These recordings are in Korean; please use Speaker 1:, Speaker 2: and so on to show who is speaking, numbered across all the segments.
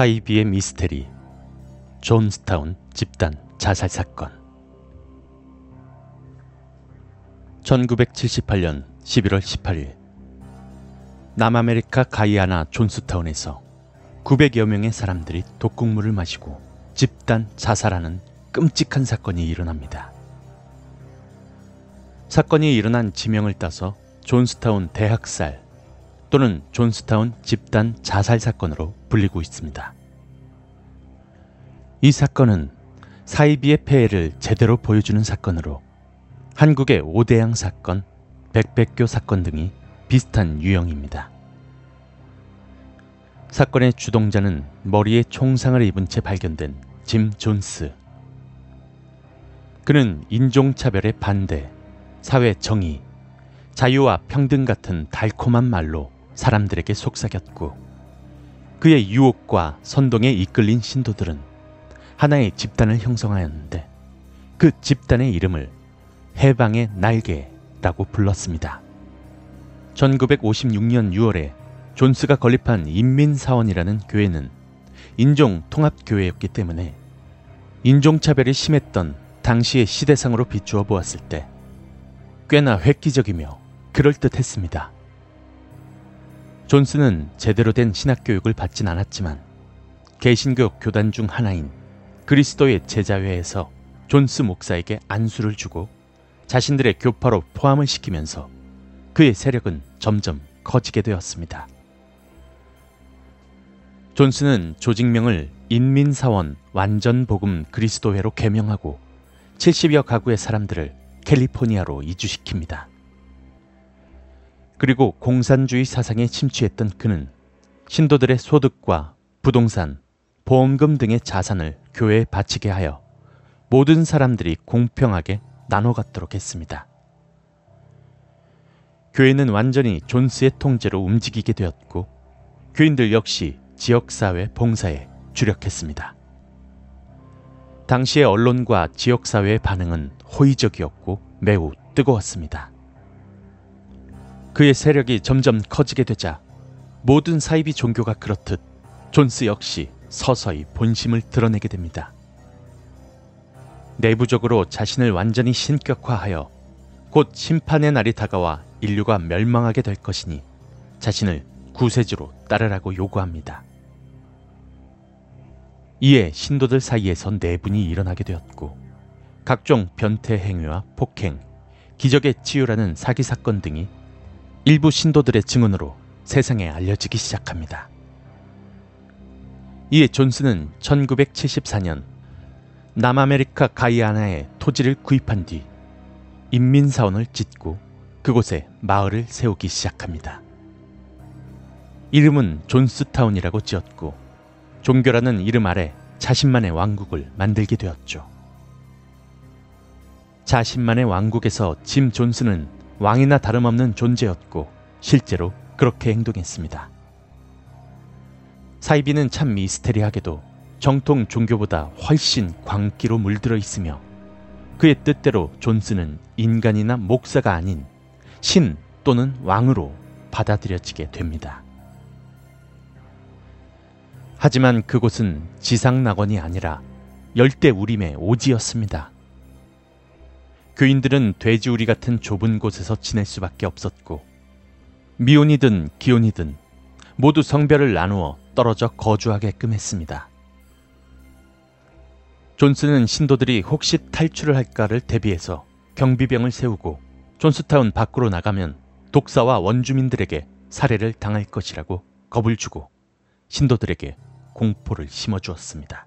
Speaker 1: 사이비의 미스테리 존스타운 집단 자살 사건 1978년 11월 18일 남아메리카 가이아나 존스타운에서 900여 명의 사람들이 독국물을 마시고 집단 자살하는 끔찍한 사건이 일어납니다. 사건이 일어난 지명을 따서 존스타운 대학살 또는 존스타운 집단 자살 사건으로 불리고 있습니다. 이 사건은 사이비의 폐해를 제대로 보여주는 사건으로 한국의 오대양 사건, 백백교 사건 등이 비슷한 유형입니다. 사건의 주동자는 머리에 총상을 입은 채 발견된 짐 존스. 그는 인종차별의 반대, 사회 정의, 자유와 평등 같은 달콤한 말로 사람들에게 속삭였고 그의 유혹과 선동에 이끌린 신도들은 하나의 집단을 형성하였는데 그 집단의 이름을 해방의 날개라고 불렀습니다. 1956년 6월에 존스가 건립한 인민사원이라는 교회는 인종 통합교회였기 때문에 인종차별이 심했던 당시의 시대상으로 비추어 보았을 때 꽤나 획기적이며 그럴듯했습니다. 존스는 제대로 된 신학교육을 받진 않았지만 개신교 교단 중 하나인 그리스도의 제자회에서 존스 목사에게 안수를 주고 자신들의 교파로 포함을 시키면서 그의 세력은 점점 커지게 되었습니다. 존스는 조직명을 인민사원 완전복음 그리스도회로 개명하고 70여 가구의 사람들을 캘리포니아로 이주시킵니다. 그리고 공산주의 사상에 침취했던 그는 신도들의 소득과 부동산, 보험금 등의 자산을 교회에 바치게 하여 모든 사람들이 공평하게 나눠 갖도록 했습니다. 교회는 완전히 존스의 통제로 움직이게 되었고 교인들 역시 지역사회 봉사에 주력했습니다. 당시의 언론과 지역사회의 반응은 호의적이었고 매우 뜨거웠습니다. 그의 세력이 점점 커지게 되자 모든 사이비 종교가 그렇듯 존스 역시 서서히 본심을 드러내게 됩니다. 내부적으로 자신을 완전히 신격화하여 곧 심판의 날이 다가와 인류가 멸망하게 될 것이니 자신을 구세주로 따르라고 요구합니다. 이에 신도들 사이에서 내분이 일어나게 되었고 각종 변태 행위와 폭행, 기적의 치유라는 사기 사건 등이 일부 신도들의 증언으로 세상에 알려지기 시작합니다. 이에 존스는 1974년 남아메리카 가이아나의 토지를 구입한 뒤 인민사원을 짓고 그곳에 마을을 세우기 시작합니다. 이름은 존스타운이라고 지었고 종교라는 이름 아래 자신만의 왕국을 만들게 되었죠. 자신만의 왕국에서 짐 존스는 왕이나 다름없는 존재였고 실제로 그렇게 행동했습니다. 사이비는 참 미스테리하게도 정통 종교보다 훨씬 광기로 물들어 있으며 그의 뜻대로 존스는 인간이나 목사가 아닌 신 또는 왕으로 받아들여지게 됩니다. 하지만 그곳은 지상 낙원이 아니라 열대 우림의 오지였습니다. 교인들은 돼지우리 같은 좁은 곳에서 지낼 수밖에 없었고 미혼이든 기혼이든 모두 성별을 나누어 떨어져 거주하게끔 했습니다. 존스는 신도들이 혹시 탈출을 할까를 대비해서 경비병을 세우고 존스타운 밖으로 나가면 독사와 원주민들에게 살해를 당할 것이라고 겁을 주고 신도들에게 공포를 심어주었습니다.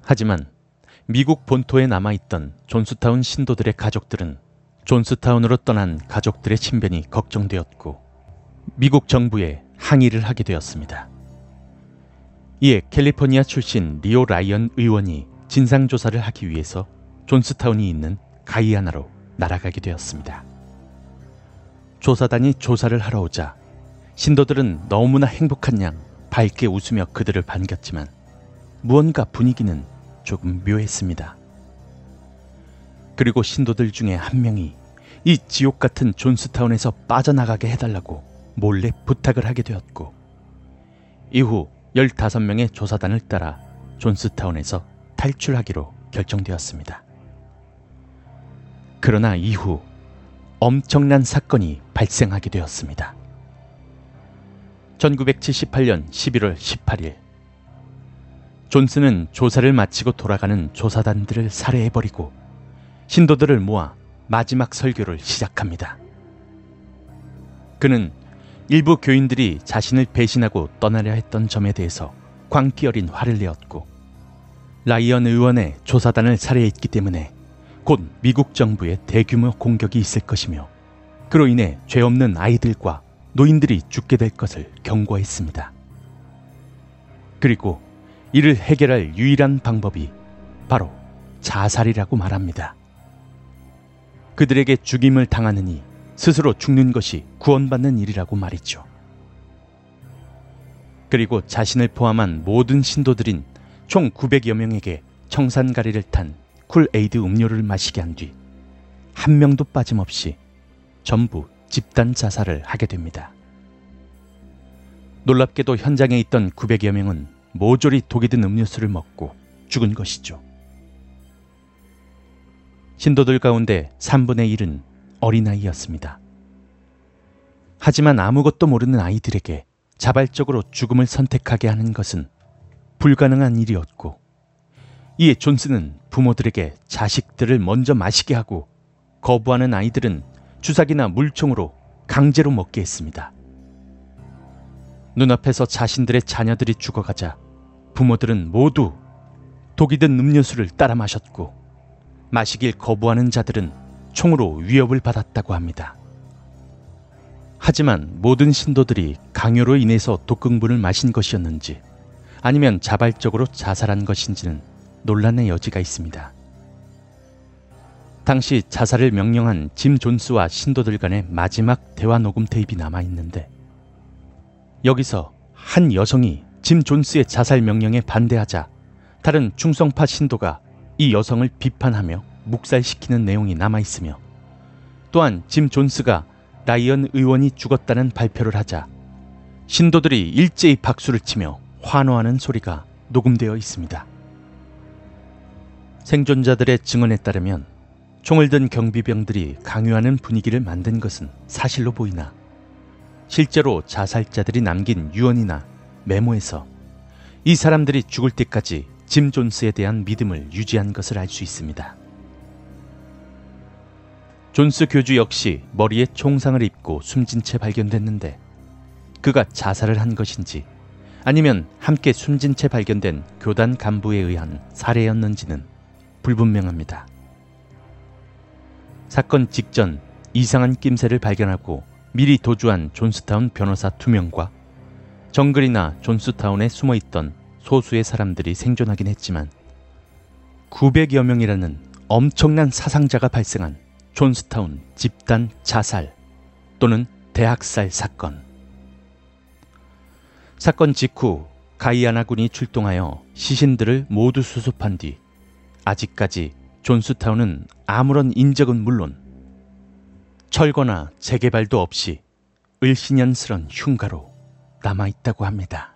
Speaker 1: 하지만 미국 본토에 남아있던 존스타운 신도들의 가족들은 존스타운으로 떠난 가족들의 신변이 걱정되었고 미국 정부에 항의를 하게 되었습니다. 이에 캘리포니아 출신 리오 라이언 의원이 진상조사를 하기 위해서 존스타운이 있는 가이아나로 날아가게 되었습니다. 조사단이 조사를 하러 오자 신도들은 너무나 행복한 양 밝게 웃으며 그들을 반겼지만 무언가 분위기는 조금 묘했습니다. 그리고 신도들 중에 한 명이 이 지옥 같은 존스타운에서 빠져나가게 해달라고 몰래 부탁을 하게 되었고, 이후 15명의 조사단을 따라 존스타운에서 탈출하기로 결정되었습니다. 그러나 이후 엄청난 사건이 발생하게 되었습니다. 1978년 11월 18일 존스는 조사를 마치고 돌아가는 조사단들을 살해해버리고 신도들을 모아 마지막 설교를 시작합니다. 그는 일부 교인들이 자신을 배신하고 떠나려 했던 점에 대해서 광기 어린 화를 내었고 라이언 의원의 조사단을 살해했기 때문에 곧 미국 정부의 대규모 공격이 있을 것이며 그로 인해 죄 없는 아이들과 노인들이 죽게 될 것을 경고했습니다. 그리고 이를 해결할 유일한 방법이 바로 자살이라고 말합니다. 그들에게 죽임을 당하느니 스스로 죽는 것이 구원받는 일이라고 말이죠. 그리고 자신을 포함한 모든 신도들인 총 900여 명에게 청산가리를 탄 쿨에이드 음료를 마시게 한 뒤 한 명도 빠짐없이 전부 집단 자살을 하게 됩니다. 놀랍게도 현장에 있던 900여 명은 모조리 독이 든 음료수를 먹고 죽은 것이죠. 신도들 가운데 3분의 1은 어린아이였습니다. 하지만 아무것도 모르는 아이들에게 자발적으로 죽음을 선택하게 하는 것은 불가능한 일이었고, 이에 존스는 부모들에게 자식들을 먼저 마시게 하고 거부하는 아이들은 주사기나 물총으로 강제로 먹게 했습니다. 눈앞에서 자신들의 자녀들이 죽어가자 부모들은 모두 독이 든 음료수를 따라 마셨고 마시길 거부하는 자들은 총으로 위협을 받았다고 합니다. 하지만 모든 신도들이 강요로 인해서 독극물을 마신 것이었는지 아니면 자발적으로 자살한 것인지는 논란의 여지가 있습니다. 당시 자살을 명령한 짐 존스와 신도들 간의 마지막 대화 녹음 테이프 남아 있는데 여기서 한 여성이 짐 존스의 자살 명령에 반대하자 다른 충성파 신도가 이 여성을 비판하며 묵살시키는 내용이 남아 있으며 또한 짐 존스가 라이언 의원이 죽었다는 발표를 하자 신도들이 일제히 박수를 치며 환호하는 소리가 녹음되어 있습니다. 생존자들의 증언에 따르면 총을 든 경비병들이 강요하는 분위기를 만든 것은 사실로 보이나 실제로 자살자들이 남긴 유언이나 메모에서 이 사람들이 죽을 때까지 짐 존스에 대한 믿음을 유지한 것을 알 수 있습니다. 존스 교주 역시 머리에 총상을 입고 숨진 채 발견됐는데 그가 자살을 한 것인지 아니면 함께 숨진 채 발견된 교단 간부에 의한 살해였는지는 불분명합니다. 사건 직전 이상한 낌새를 발견하고 미리 도주한 존스타운 변호사 2명과 정글이나 존스타운에 숨어 있던 소수의 사람들이 생존하긴 했지만 900여 명이라는 엄청난 사상자가 발생한 존스타운 집단 자살 또는 대학살 사건. 사건 직후 가이아나 군이 출동하여 시신들을 모두 수습한 뒤 아직까지 존스타운은 아무런 인적은 물론 철거나 재개발도 없이 을신연스런 흉가로 남아 있다고 합니다.